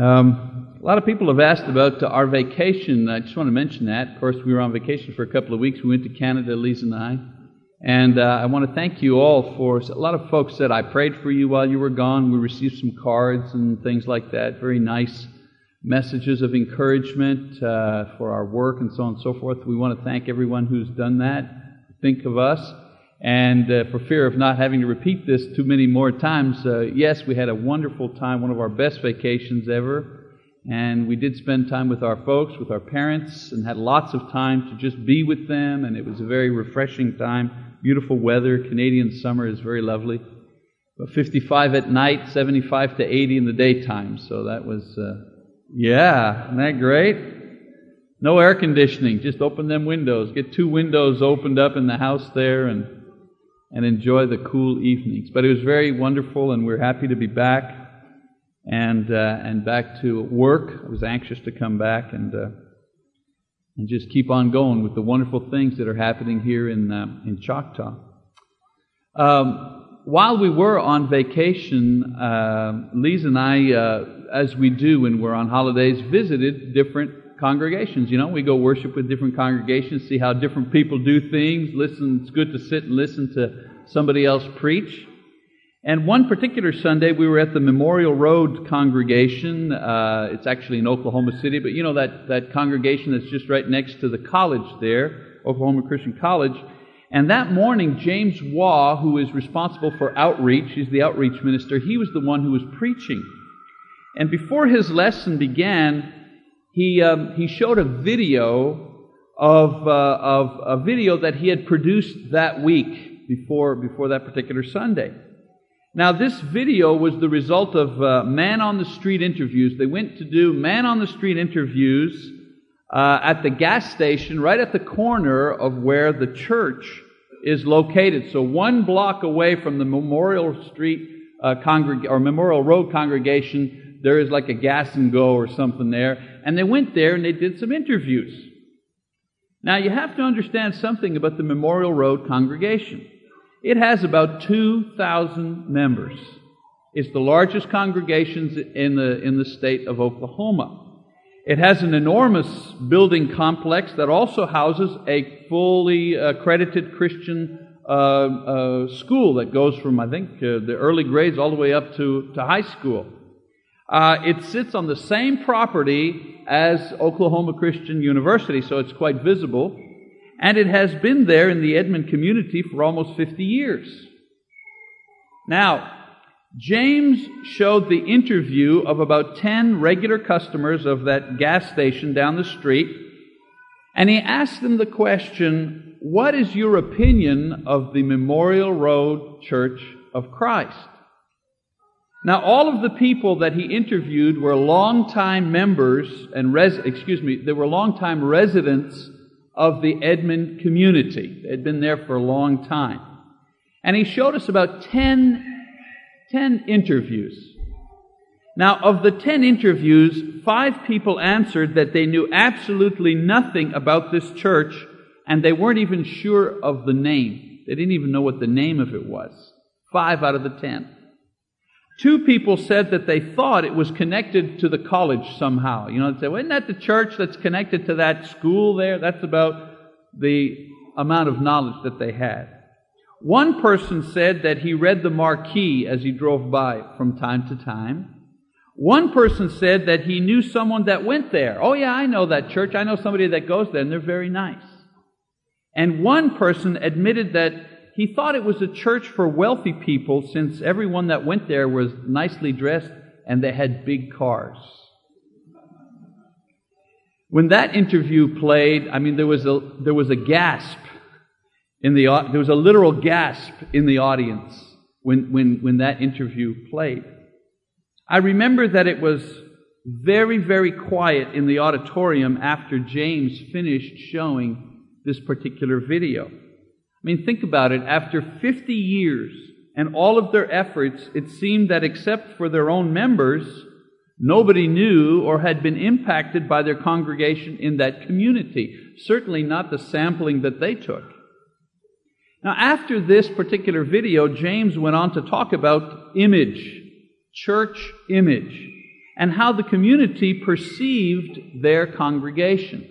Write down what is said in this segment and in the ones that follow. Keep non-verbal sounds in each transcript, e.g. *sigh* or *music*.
Um, a lot of people have asked about uh, our vacation. I just want to mention that. Of course, we were on vacation for a couple of weeks. We went to Canada, Lisa and I. And uh, I want to thank you all for a lot of folks said I prayed for you while you were gone. We received some cards and things like that. Very nice messages of encouragement uh, for our work and so on and so forth. We want to thank everyone who's done that. Think of us. And uh, for fear of not having to repeat this too many more times, uh, yes, we had a wonderful time, one of our best vacations ever. And we did spend time with our folks, with our parents, and had lots of time to just be with them. And it was a very refreshing time. Beautiful weather. Canadian summer is very lovely. But 55 at night, 75 to 80 in the daytime. So that was, uh, yeah, isn't that great? No air conditioning. Just open them windows. Get two windows opened up in the house there and and enjoy the cool evenings. But it was very wonderful, and we're happy to be back and uh, and back to work. I was anxious to come back and uh, and just keep on going with the wonderful things that are happening here in uh, in Choctaw. Um, while we were on vacation, uh, Lisa and I, uh, as we do when we're on holidays, visited different congregations. You know, we go worship with different congregations, see how different people do things. Listen, it's good to sit and listen to somebody else preach. And one particular Sunday, we were at the Memorial Road congregation. Uh, it's actually in Oklahoma City, but you know that, that congregation that's just right next to the college there, Oklahoma Christian College. And that morning, James Waugh, who is responsible for outreach, he's the outreach minister, he was the one who was preaching. And before his lesson began, he, um, he showed a video of, uh, of a video that he had produced that week before, before that particular Sunday. Now, this video was the result of uh, man on the street interviews. They went to do man on the street interviews uh, at the gas station right at the corner of where the church is located. So, one block away from the Memorial Street uh, congreg- or Memorial Road congregation, there is like a gas and go or something there. And they went there and they did some interviews. Now, you have to understand something about the Memorial Road congregation. It has about 2,000 members. It's the largest congregation in the, in the state of Oklahoma. It has an enormous building complex that also houses a fully accredited Christian uh, uh, school that goes from, I think, uh, the early grades all the way up to, to high school. Uh, it sits on the same property as Oklahoma Christian University, so it's quite visible. And it has been there in the Edmond community for almost 50 years. Now, James showed the interview of about 10 regular customers of that gas station down the street, and he asked them the question, What is your opinion of the Memorial Road Church of Christ? Now, all of the people that he interviewed were longtime members and res- excuse me, they were longtime residents of the Edmond community. They had been there for a long time. And he showed us about 10, 10 interviews. Now, of the 10 interviews, five people answered that they knew absolutely nothing about this church and they weren't even sure of the name. They didn't even know what the name of it was. Five out of the 10. Two people said that they thought it was connected to the college somehow. You know, they say, well, isn't that the church that's connected to that school there? That's about the amount of knowledge that they had. One person said that he read the marquee as he drove by from time to time. One person said that he knew someone that went there. Oh yeah, I know that church. I know somebody that goes there and they're very nice. And one person admitted that he thought it was a church for wealthy people since everyone that went there was nicely dressed and they had big cars. When that interview played, I mean, there was a, there was a gasp in the, there was a literal gasp in the audience when, when, when that interview played. I remember that it was very, very quiet in the auditorium after James finished showing this particular video. I mean, think about it. After 50 years and all of their efforts, it seemed that except for their own members, nobody knew or had been impacted by their congregation in that community. Certainly not the sampling that they took. Now, after this particular video, James went on to talk about image, church image. and how the community perceived their congregation.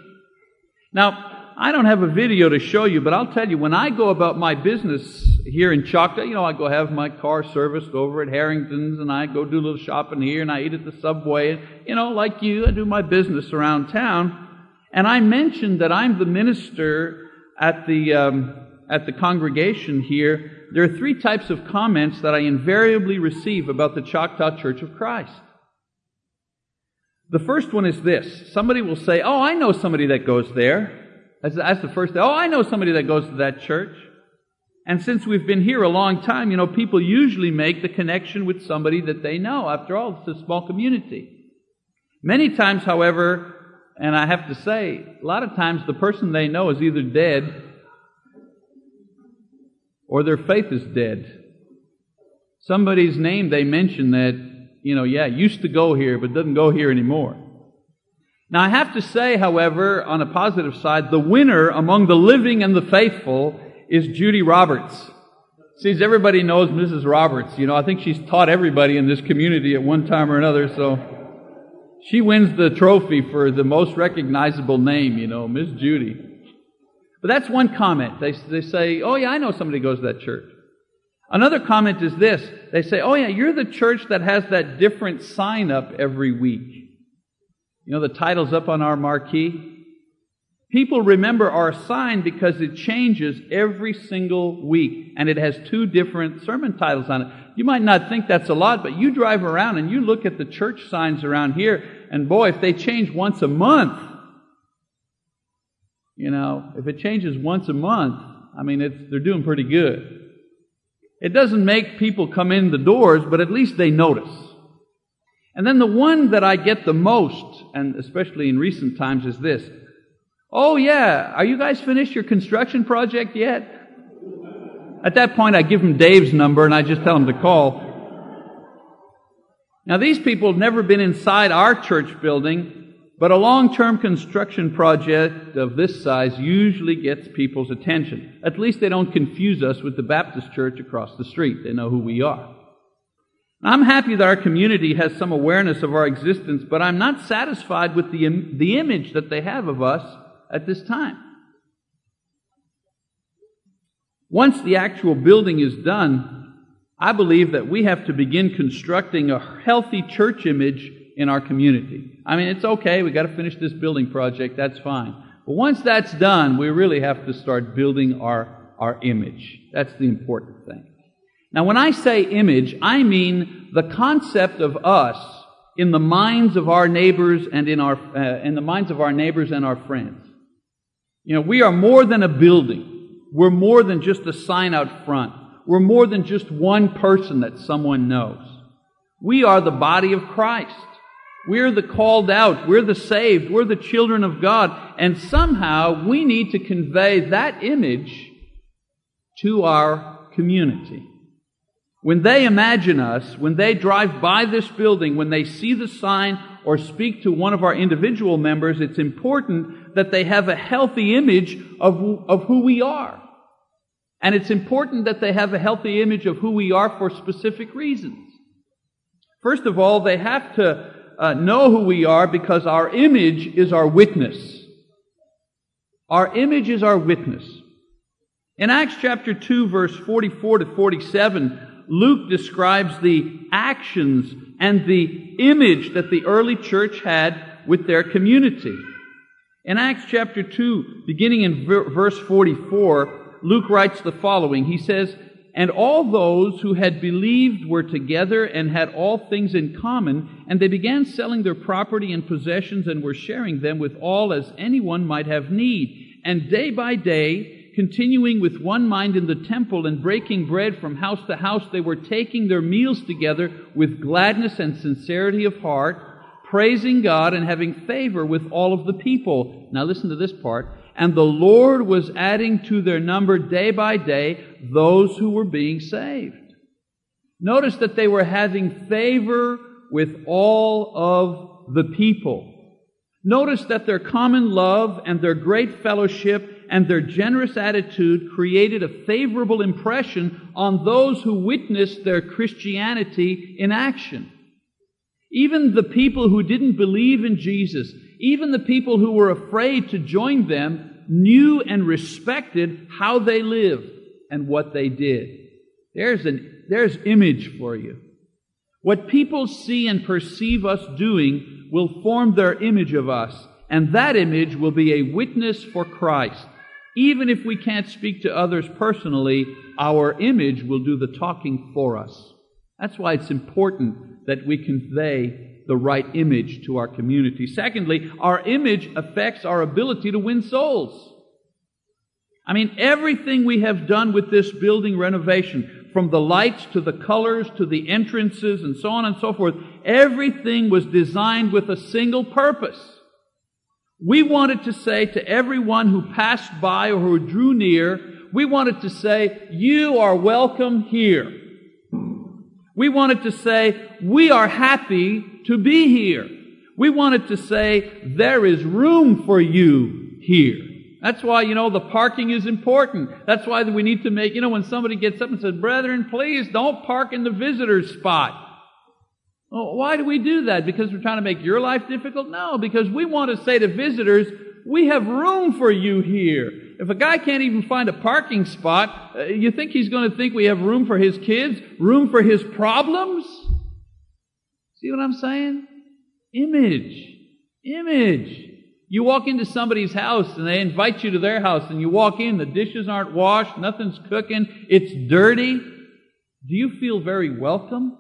Now, I don't have a video to show you, but I'll tell you, when I go about my business here in Choctaw, you know, I go have my car serviced over at Harrington's and I go do a little shopping here and I eat at the subway. And, you know, like you, I do my business around town. And I mentioned that I'm the minister at the, um, at the congregation here. There are three types of comments that I invariably receive about the Choctaw Church of Christ. The first one is this. Somebody will say, Oh, I know somebody that goes there. That's, that's the first. thing. Oh, I know somebody that goes to that church. And since we've been here a long time, you know, people usually make the connection with somebody that they know. After all, it's a small community. Many times, however, and I have to say, a lot of times the person they know is either dead or their faith is dead. Somebody's name they mention that, you know, yeah, used to go here, but doesn't go here anymore. Now, I have to say, however, on a positive side, the winner among the living and the faithful is Judy Roberts. Seems everybody knows Mrs. Roberts. You know, I think she's taught everybody in this community at one time or another, so she wins the trophy for the most recognizable name, you know, Miss Judy. But that's one comment. They, they say, oh yeah, I know somebody goes to that church. Another comment is this. They say, oh yeah, you're the church that has that different sign up every week. You know, the title's up on our marquee. People remember our sign because it changes every single week and it has two different sermon titles on it. You might not think that's a lot, but you drive around and you look at the church signs around here and boy, if they change once a month, you know, if it changes once a month, I mean, they're doing pretty good. It doesn't make people come in the doors, but at least they notice. And then the one that I get the most, and especially in recent times, is this. Oh yeah, are you guys finished your construction project yet? At that point, I give them Dave's number and I just tell them to call. Now these people have never been inside our church building, but a long-term construction project of this size usually gets people's attention. At least they don't confuse us with the Baptist church across the street. They know who we are. I'm happy that our community has some awareness of our existence, but I'm not satisfied with the, the image that they have of us at this time. Once the actual building is done, I believe that we have to begin constructing a healthy church image in our community. I mean, it's okay, we gotta finish this building project, that's fine. But once that's done, we really have to start building our, our image. That's the important thing. Now, when I say image, I mean the concept of us in the minds of our neighbors and in our, uh, in the minds of our neighbors and our friends. You know, we are more than a building. We're more than just a sign out front. We're more than just one person that someone knows. We are the body of Christ. We're the called out. We're the saved. We're the children of God. And somehow we need to convey that image to our community. When they imagine us, when they drive by this building, when they see the sign or speak to one of our individual members, it's important that they have a healthy image of, of who we are. And it's important that they have a healthy image of who we are for specific reasons. First of all, they have to uh, know who we are because our image is our witness. Our image is our witness. In Acts chapter 2 verse 44 to 47, Luke describes the actions and the image that the early church had with their community. In Acts chapter 2, beginning in verse 44, Luke writes the following. He says, And all those who had believed were together and had all things in common, and they began selling their property and possessions and were sharing them with all as anyone might have need. And day by day, continuing with one mind in the temple and breaking bread from house to house, they were taking their meals together with gladness and sincerity of heart, praising God and having favor with all of the people. Now listen to this part. And the Lord was adding to their number day by day those who were being saved. Notice that they were having favor with all of the people. Notice that their common love and their great fellowship and their generous attitude created a favorable impression on those who witnessed their Christianity in action. Even the people who didn't believe in Jesus, even the people who were afraid to join them, knew and respected how they lived and what they did. There's an, there's image for you. What people see and perceive us doing will form their image of us, and that image will be a witness for Christ. Even if we can't speak to others personally, our image will do the talking for us. That's why it's important that we convey the right image to our community. Secondly, our image affects our ability to win souls. I mean, everything we have done with this building renovation, from the lights to the colors to the entrances and so on and so forth, everything was designed with a single purpose. We wanted to say to everyone who passed by or who drew near, we wanted to say, you are welcome here. We wanted to say, we are happy to be here. We wanted to say, there is room for you here. That's why, you know, the parking is important. That's why we need to make, you know, when somebody gets up and says, brethren, please don't park in the visitor's spot. Well, why do we do that? Because we're trying to make your life difficult? No, because we want to say to visitors, we have room for you here. If a guy can't even find a parking spot, uh, you think he's going to think we have room for his kids? Room for his problems? See what I'm saying? Image. Image. You walk into somebody's house and they invite you to their house and you walk in, the dishes aren't washed, nothing's cooking, it's dirty. Do you feel very welcome?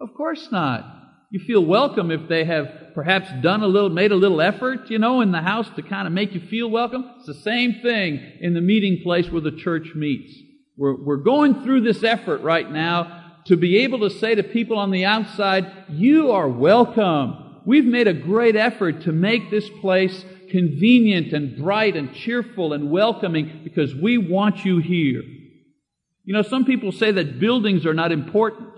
Of course not. You feel welcome if they have perhaps done a little, made a little effort, you know, in the house to kind of make you feel welcome. It's the same thing in the meeting place where the church meets. We're, we're going through this effort right now to be able to say to people on the outside, you are welcome. We've made a great effort to make this place convenient and bright and cheerful and welcoming because we want you here. You know, some people say that buildings are not important.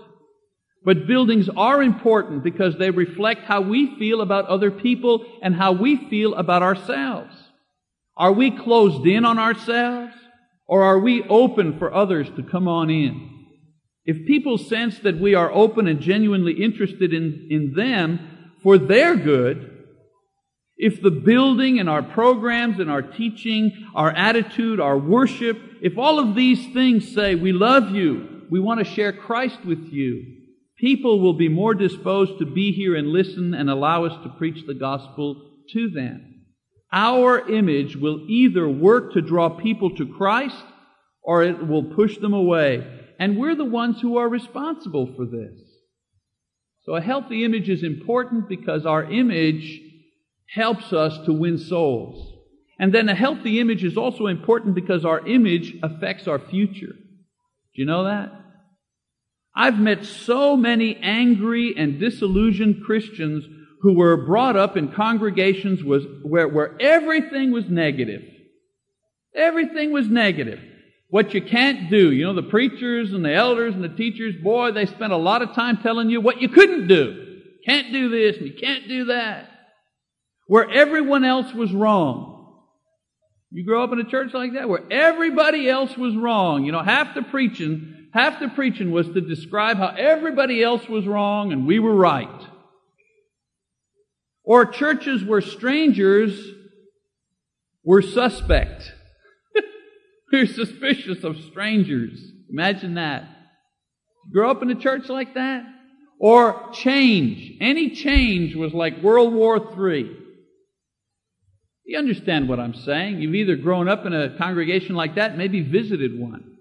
But buildings are important because they reflect how we feel about other people and how we feel about ourselves. Are we closed in on ourselves or are we open for others to come on in? If people sense that we are open and genuinely interested in, in them for their good, if the building and our programs and our teaching, our attitude, our worship, if all of these things say, we love you, we want to share Christ with you, people will be more disposed to be here and listen and allow us to preach the gospel to them. Our image will either work to draw people to Christ or it will push them away. And we're the ones who are responsible for this. So a healthy image is important because our image helps us to win souls. And then a healthy image is also important because our image affects our future. Do you know that? I've met so many angry and disillusioned Christians who were brought up in congregations was, where, where everything was negative. Everything was negative. What you can't do. You know, the preachers and the elders and the teachers, boy, they spent a lot of time telling you what you couldn't do. Can't do this and you can't do that. Where everyone else was wrong. You grow up in a church like that where everybody else was wrong. You know, half the preaching half the preaching was to describe how everybody else was wrong and we were right. Or churches where strangers were suspect. *laughs* we're suspicious of strangers. Imagine that. Grow up in a church like that? Or change. Any change was like World War III. You understand what I'm saying? You've either grown up in a congregation like that, maybe visited one.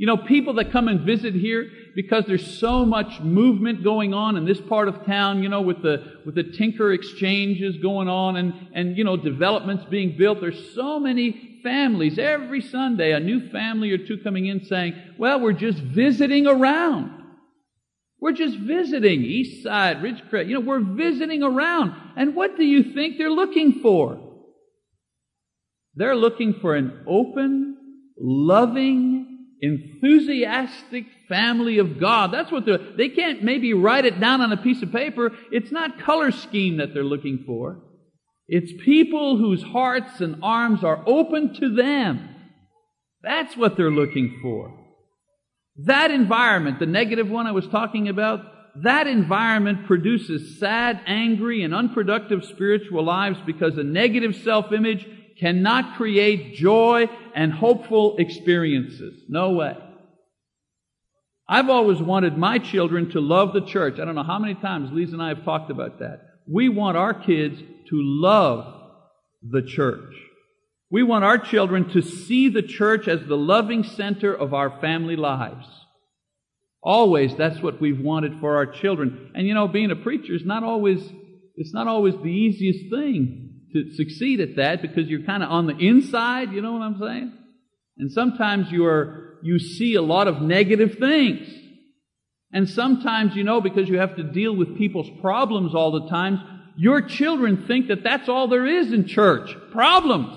You know, people that come and visit here because there's so much movement going on in this part of town, you know, with the, with the Tinker exchanges going on and, and, you know, developments being built. There's so many families every Sunday, a new family or two coming in saying, well, we're just visiting around. We're just visiting East Side, Ridgecrest. You know, we're visiting around. And what do you think they're looking for? They're looking for an open, loving, enthusiastic family of God. That's what they're, they can't maybe write it down on a piece of paper. It's not color scheme that they're looking for. It's people whose hearts and arms are open to them. That's what they're looking for. That environment, the negative one I was talking about, that environment produces sad, angry, and unproductive spiritual lives because a negative self-image cannot create joy and hopeful experiences. No way. I've always wanted my children to love the church. I don't know how many times Lisa and I have talked about that. We want our kids to love the church. We want our children to see the church as the loving center of our family lives. Always, that's what we've wanted for our children. And you know, being a preacher is not always, it's not always the easiest thing to succeed at that because you're kind of on the inside, you know what I'm saying? And sometimes you are, you see a lot of negative things. And sometimes, you know, because you have to deal with people's problems all the time, your children think that that's all there is in church. Problems.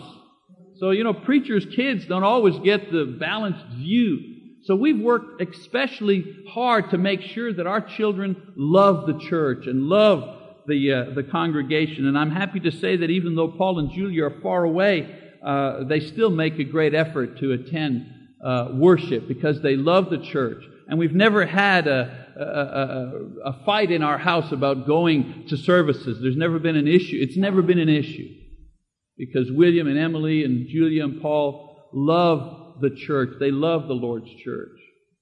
So, you know, preachers' kids don't always get the balanced view. So we've worked especially hard to make sure that our children love the church and love the, uh, the congregation. And I'm happy to say that even though Paul and Julia are far away, uh, they still make a great effort to attend uh, worship because they love the church. And we've never had a, a, a, a fight in our house about going to services. There's never been an issue. It's never been an issue because William and Emily and Julia and Paul love the church. They love the Lord's church.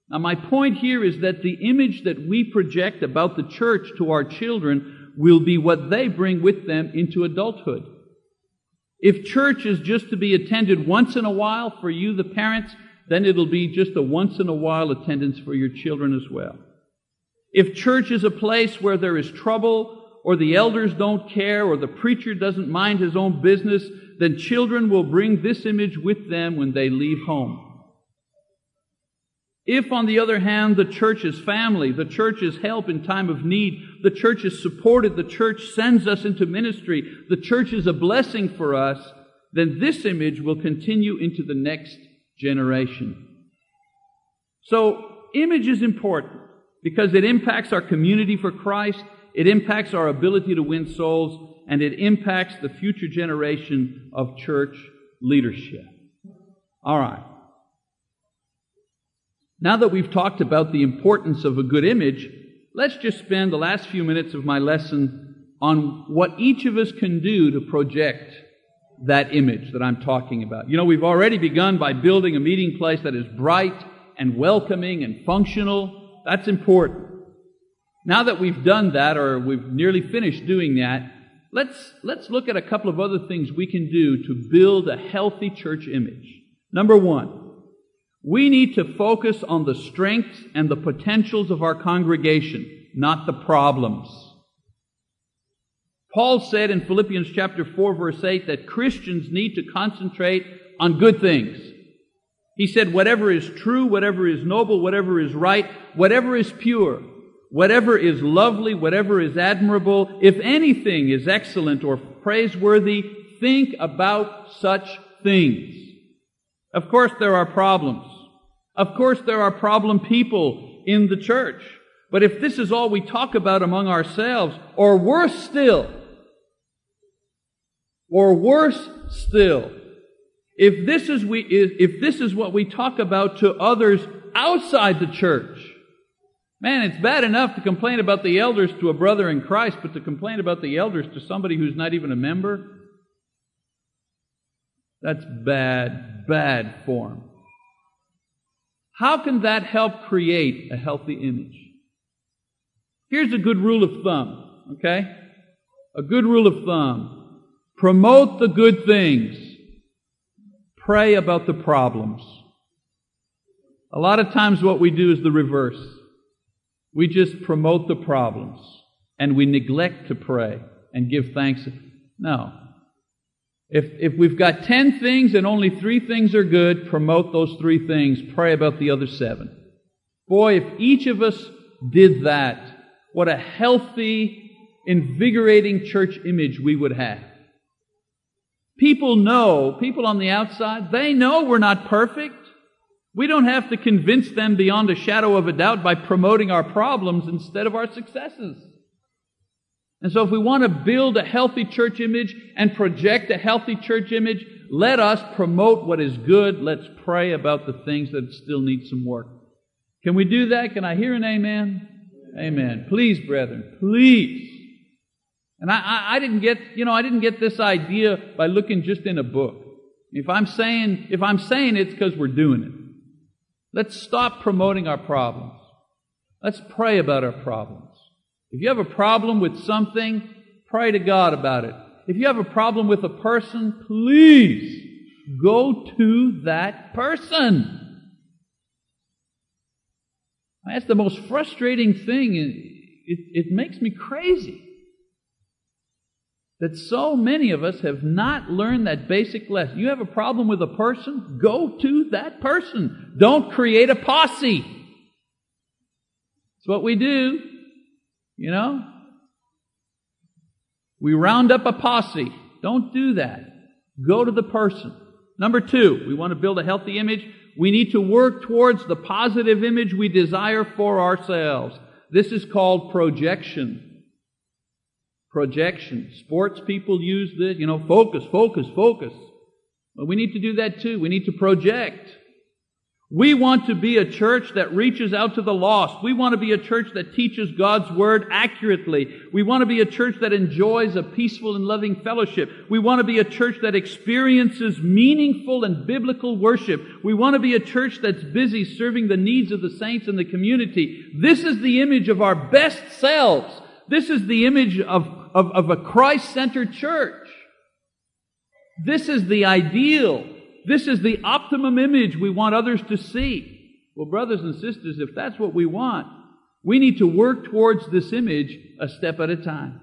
Now, my point here is that the image that we project about the church to our children will be what they bring with them into adulthood. If church is just to be attended once in a while for you, the parents, then it'll be just a once in a while attendance for your children as well. If church is a place where there is trouble, or the elders don't care, or the preacher doesn't mind his own business, then children will bring this image with them when they leave home. If, on the other hand, the church is family, the church is help in time of need, the church is supported, the church sends us into ministry, the church is a blessing for us, then this image will continue into the next generation. So, image is important because it impacts our community for Christ, it impacts our ability to win souls, and it impacts the future generation of church leadership. All right. Now that we've talked about the importance of a good image, let's just spend the last few minutes of my lesson on what each of us can do to project that image that I'm talking about. You know, we've already begun by building a meeting place that is bright and welcoming and functional. That's important. Now that we've done that, or we've nearly finished doing that, let's, let's look at a couple of other things we can do to build a healthy church image. Number one, we need to focus on the strengths and the potentials of our congregation, not the problems. Paul said in Philippians chapter 4 verse 8 that Christians need to concentrate on good things. He said, whatever is true, whatever is noble, whatever is right, whatever is pure, whatever is lovely, whatever is admirable, if anything is excellent or praiseworthy, think about such things. Of course there are problems. Of course there are problem people in the church. But if this is all we talk about among ourselves, or worse still, or worse still, if this is we, if this is what we talk about to others outside the church, Man, it's bad enough to complain about the elders to a brother in Christ, but to complain about the elders to somebody who's not even a member? That's bad, bad form. How can that help create a healthy image? Here's a good rule of thumb, okay? A good rule of thumb. Promote the good things. Pray about the problems. A lot of times what we do is the reverse. We just promote the problems and we neglect to pray and give thanks. No. If, if we've got 10 things and only three things are good, promote those three things. Pray about the other seven. Boy, if each of us did that, what a healthy, invigorating church image we would have. People know, people on the outside, they know we're not perfect. We don't have to convince them beyond a shadow of a doubt by promoting our problems instead of our successes. And so if we want to build a healthy church image and project a healthy church image, let us promote what is good. Let's pray about the things that still need some work. Can we do that? Can I hear an amen? Amen. Please, brethren, please. And I, I, I, didn't get, you know, I didn't get this idea by looking just in a book. If I'm saying, if I'm saying it's because we're doing it. Let's stop promoting our problems. Let's pray about our problems. If you have a problem with something, pray to God about it. If you have a problem with a person, please go to that person. That's the most frustrating thing. It, it makes me crazy that so many of us have not learned that basic lesson. You have a problem with a person? Go to that person. Don't create a posse. It's what we do. You know? We round up a posse. Don't do that. Go to the person. Number two, we want to build a healthy image. We need to work towards the positive image we desire for ourselves. This is called projection. Projection. Sports people use this, you know, focus, focus, focus. Well, we need to do that too. We need to project. We want to be a church that reaches out to the lost. We want to be a church that teaches God's Word accurately. We want to be a church that enjoys a peaceful and loving fellowship. We want to be a church that experiences meaningful and biblical worship. We want to be a church that's busy serving the needs of the saints in the community. This is the image of our best selves. This is the image of, of, of a Christ-centered church. This is the ideal this is the optimum image we want others to see. Well, brothers and sisters, if that's what we want, we need to work towards this image a step at a time.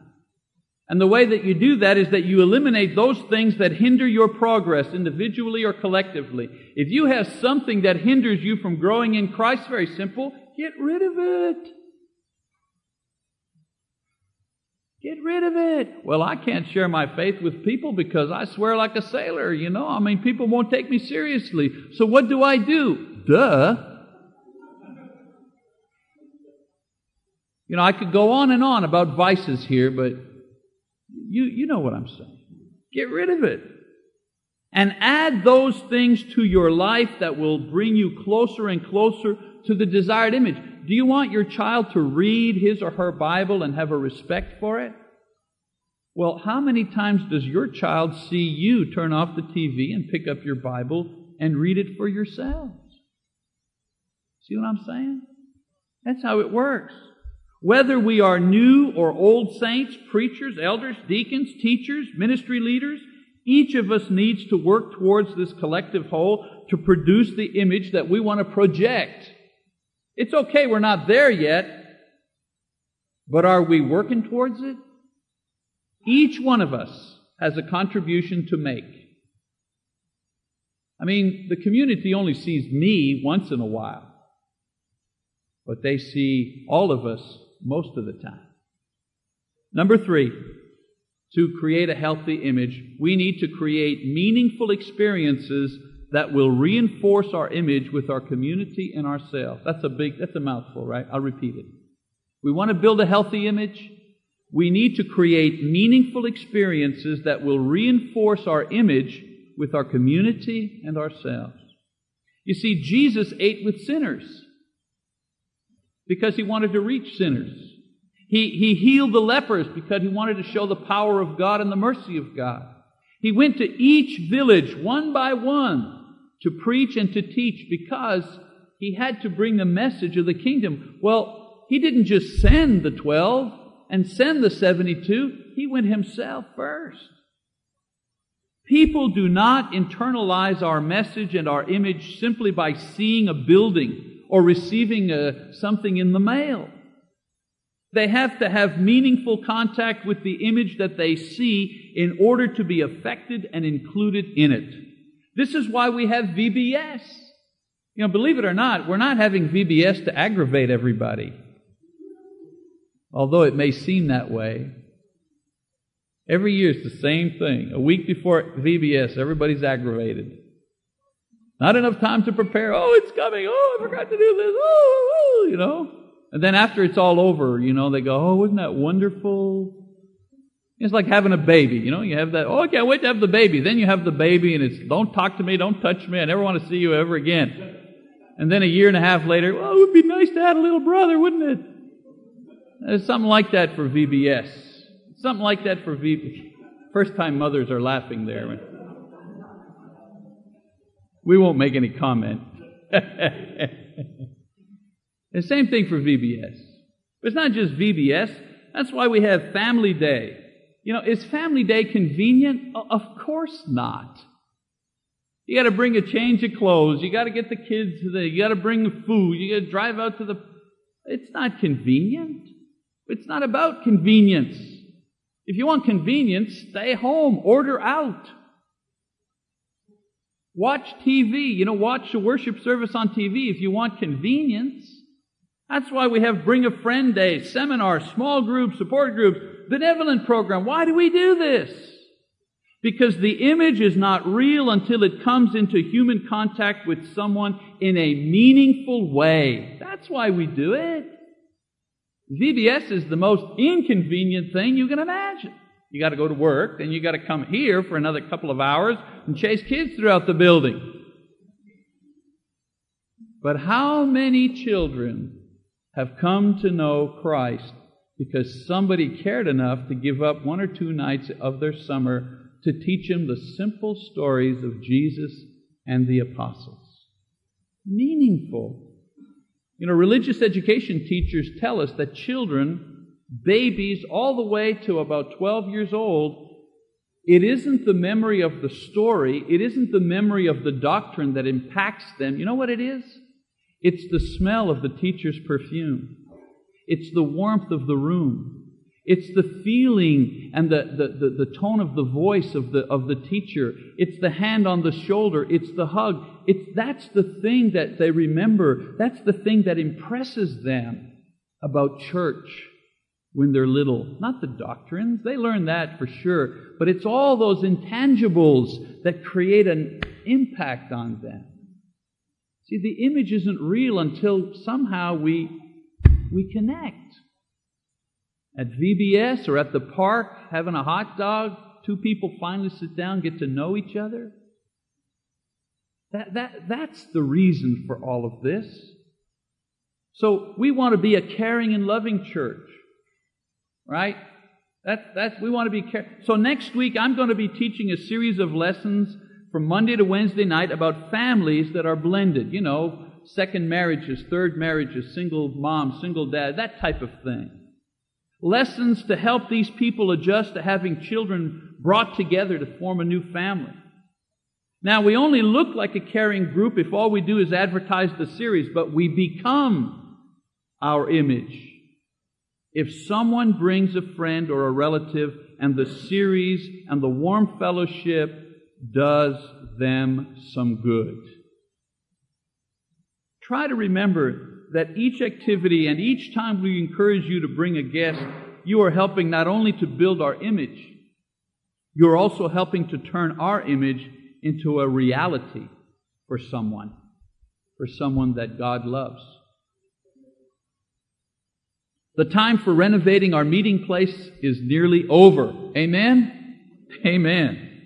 And the way that you do that is that you eliminate those things that hinder your progress individually or collectively. If you have something that hinders you from growing in Christ, very simple, get rid of it. Get rid of it. Well, I can't share my faith with people because I swear like a sailor, you know. I mean, people won't take me seriously. So what do I do? Duh. You know, I could go on and on about vices here, but you, you know what I'm saying. Get rid of it. And add those things to your life that will bring you closer and closer to the desired image. Do you want your child to read his or her Bible and have a respect for it? Well, how many times does your child see you turn off the TV and pick up your Bible and read it for yourselves? See what I'm saying? That's how it works. Whether we are new or old saints, preachers, elders, deacons, teachers, ministry leaders, each of us needs to work towards this collective whole to produce the image that we want to project. It's okay, we're not there yet, but are we working towards it? Each one of us has a contribution to make. I mean, the community only sees me once in a while, but they see all of us most of the time. Number three, to create a healthy image, we need to create meaningful experiences that will reinforce our image with our community and ourselves. That's a big, that's a mouthful, right? I'll repeat it. We want to build a healthy image. We need to create meaningful experiences that will reinforce our image with our community and ourselves. You see, Jesus ate with sinners because he wanted to reach sinners. He, he healed the lepers because he wanted to show the power of God and the mercy of God. He went to each village one by one to preach and to teach because he had to bring the message of the kingdom. Well, he didn't just send the 12 and send the 72, he went himself first. People do not internalize our message and our image simply by seeing a building or receiving a, uh, something in the mail. They have to have meaningful contact with the image that they see in order to be affected and included in it. This is why we have VBS. You know, believe it or not, we're not having VBS to aggravate everybody. Although it may seem that way. Every year it's the same thing. A week before VBS, everybody's aggravated. Not enough time to prepare. Oh, it's coming. Oh, I forgot to do this. Oh, oh, oh you know. And then after it's all over, you know, they go, oh, wasn't that wonderful? It's like having a baby, you know, you have that, oh, I can't wait to have the baby. Then you have the baby and it's, don't talk to me, don't touch me, I never want to see you ever again. And then a year and a half later, well, it would be nice to have a little brother, wouldn't it? There's something like that for VBS. Something like that for VBS. First time mothers are laughing there. We won't make any comment. *laughs* the same thing for VBS. It's not just VBS. That's why we have Family Day. You know, is Family Day convenient? Of course not. You got to bring a change of clothes. You got to get the kids to the. You got to bring the food. You got to drive out to the. It's not convenient. It's not about convenience. If you want convenience, stay home. Order out. Watch TV. You know, watch the worship service on TV if you want convenience. That's why we have Bring a Friend Day, seminars, small groups, support groups, benevolent program. Why do we do this? Because the image is not real until it comes into human contact with someone in a meaningful way. That's why we do it. VBS is the most inconvenient thing you can imagine. You got to go to work, then you got to come here for another couple of hours and chase kids throughout the building. But how many children have come to know Christ because somebody cared enough to give up one or two nights of their summer to teach him the simple stories of Jesus and the apostles? Meaningful. You know, religious education teachers tell us that children, babies, all the way to about 12 years old, it isn't the memory of the story, it isn't the memory of the doctrine that impacts them. You know what it is? It's the smell of the teacher's perfume. It's the warmth of the room. It's the feeling and the, the, the, the, tone of the voice of the, of the teacher. It's the hand on the shoulder. It's the hug. It's, that's the thing that they remember. That's the thing that impresses them about church when they're little. Not the doctrines. They learn that for sure. But it's all those intangibles that create an impact on them. See, the image isn't real until somehow we, we connect at VBS or at the park having a hot dog, two people finally sit down, get to know each other. That, that, that's the reason for all of this. So we want to be a caring and loving church, right? That's, that's, we want to be care- So next week I'm going to be teaching a series of lessons from Monday to Wednesday night about families that are blended. You know, second marriages, third marriages, single mom, single dad, that type of thing. Lessons to help these people adjust to having children brought together to form a new family. Now, we only look like a caring group if all we do is advertise the series, but we become our image. If someone brings a friend or a relative and the series and the warm fellowship does them some good. Try to remember that each activity and each time we encourage you to bring a guest, you are helping not only to build our image, you're also helping to turn our image into a reality for someone, for someone that God loves. The time for renovating our meeting place is nearly over. Amen? Amen.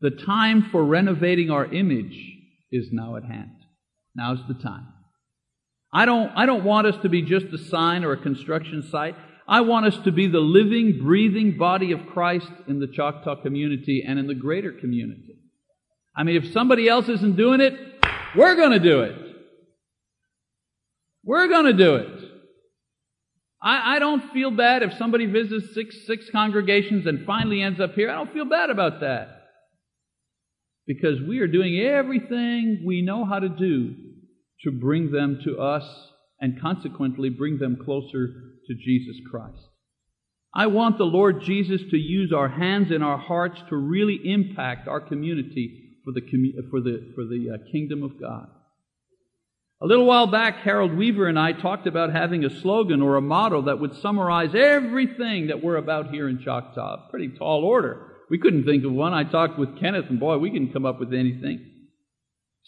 The time for renovating our image is now at hand. Now's the time. I don't, I don't want us to be just a sign or a construction site. I want us to be the living, breathing body of Christ in the Choctaw community and in the greater community. I mean, if somebody else isn't doing it, we're going to do it. We're going to do it. I, I don't feel bad if somebody visits six, six congregations and finally ends up here. I don't feel bad about that. Because we are doing everything we know how to do to bring them to us and consequently bring them closer to Jesus Christ. I want the Lord Jesus to use our hands and our hearts to really impact our community for the, for the, for the uh, kingdom of God. A little while back, Harold Weaver and I talked about having a slogan or a motto that would summarize everything that we're about here in Choctaw. Pretty tall order. We couldn't think of one. I talked with Kenneth, and boy, we couldn't come up with anything.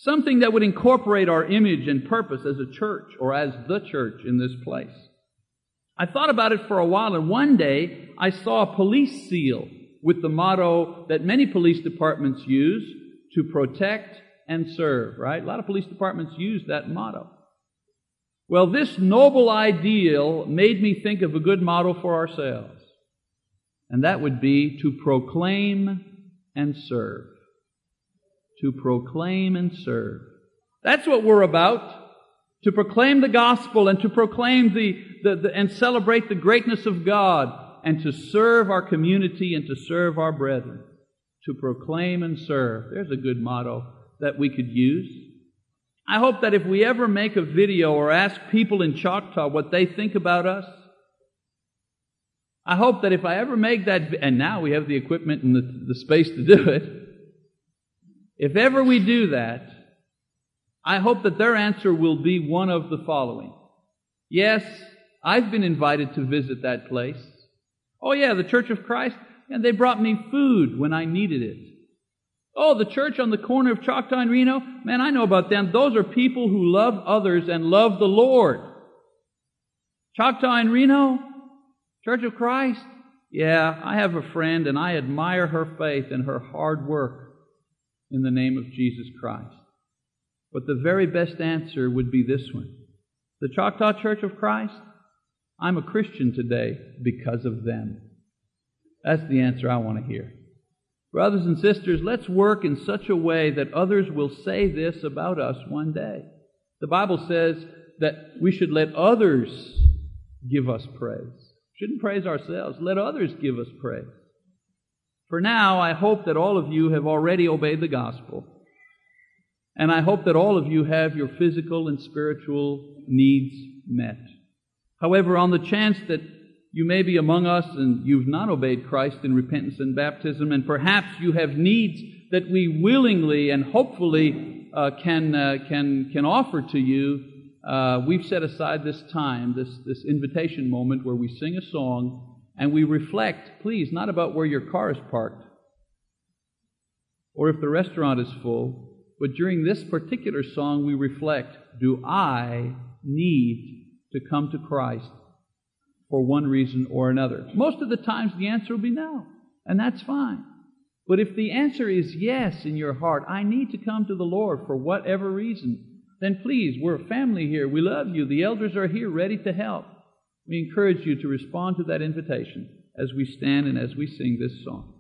Something that would incorporate our image and purpose as a church or as the church in this place. I thought about it for a while and one day I saw a police seal with the motto that many police departments use to protect and serve, right? A lot of police departments use that motto. Well, this noble ideal made me think of a good motto for ourselves, and that would be to proclaim and serve. To proclaim and serve. That's what we're about. To proclaim the gospel and to proclaim the, the, the, and celebrate the greatness of God and to serve our community and to serve our brethren. To proclaim and serve. There's a good motto that we could use. I hope that if we ever make a video or ask people in Choctaw what they think about us, I hope that if I ever make that, and now we have the equipment and the, the space to do it, if ever we do that, I hope that their answer will be one of the following. Yes, I've been invited to visit that place. Oh yeah, the Church of Christ, and they brought me food when I needed it. Oh, the church on the corner of Choctaw and Reno? Man, I know about them. Those are people who love others and love the Lord. Choctaw and Reno? Church of Christ? Yeah, I have a friend and I admire her faith and her hard work in the name of Jesus Christ. But the very best answer would be this one. The Choctaw Church of Christ? I'm a Christian today because of them. That's the answer I want to hear. Brothers and sisters, let's work in such a way that others will say this about us one day. The Bible says that we should let others give us praise. Shouldn't praise ourselves. Let others give us praise. For now, I hope that all of you have already obeyed the gospel. And I hope that all of you have your physical and spiritual needs met. However, on the chance that you may be among us and you've not obeyed Christ in repentance and baptism, and perhaps you have needs that we willingly and hopefully uh, can, uh, can, can offer to you. Uh, we've set aside this time, this, this invitation moment where we sing a song and we reflect, please, not about where your car is parked or if the restaurant is full, but during this particular song we reflect, do I need to come to Christ for one reason or another. Most of the times the answer will be no, and that's fine. But if the answer is yes in your heart, I need to come to the Lord for whatever reason, then please, we're a family here. We love you. The elders are here ready to help. We encourage you to respond to that invitation as we stand and as we sing this song.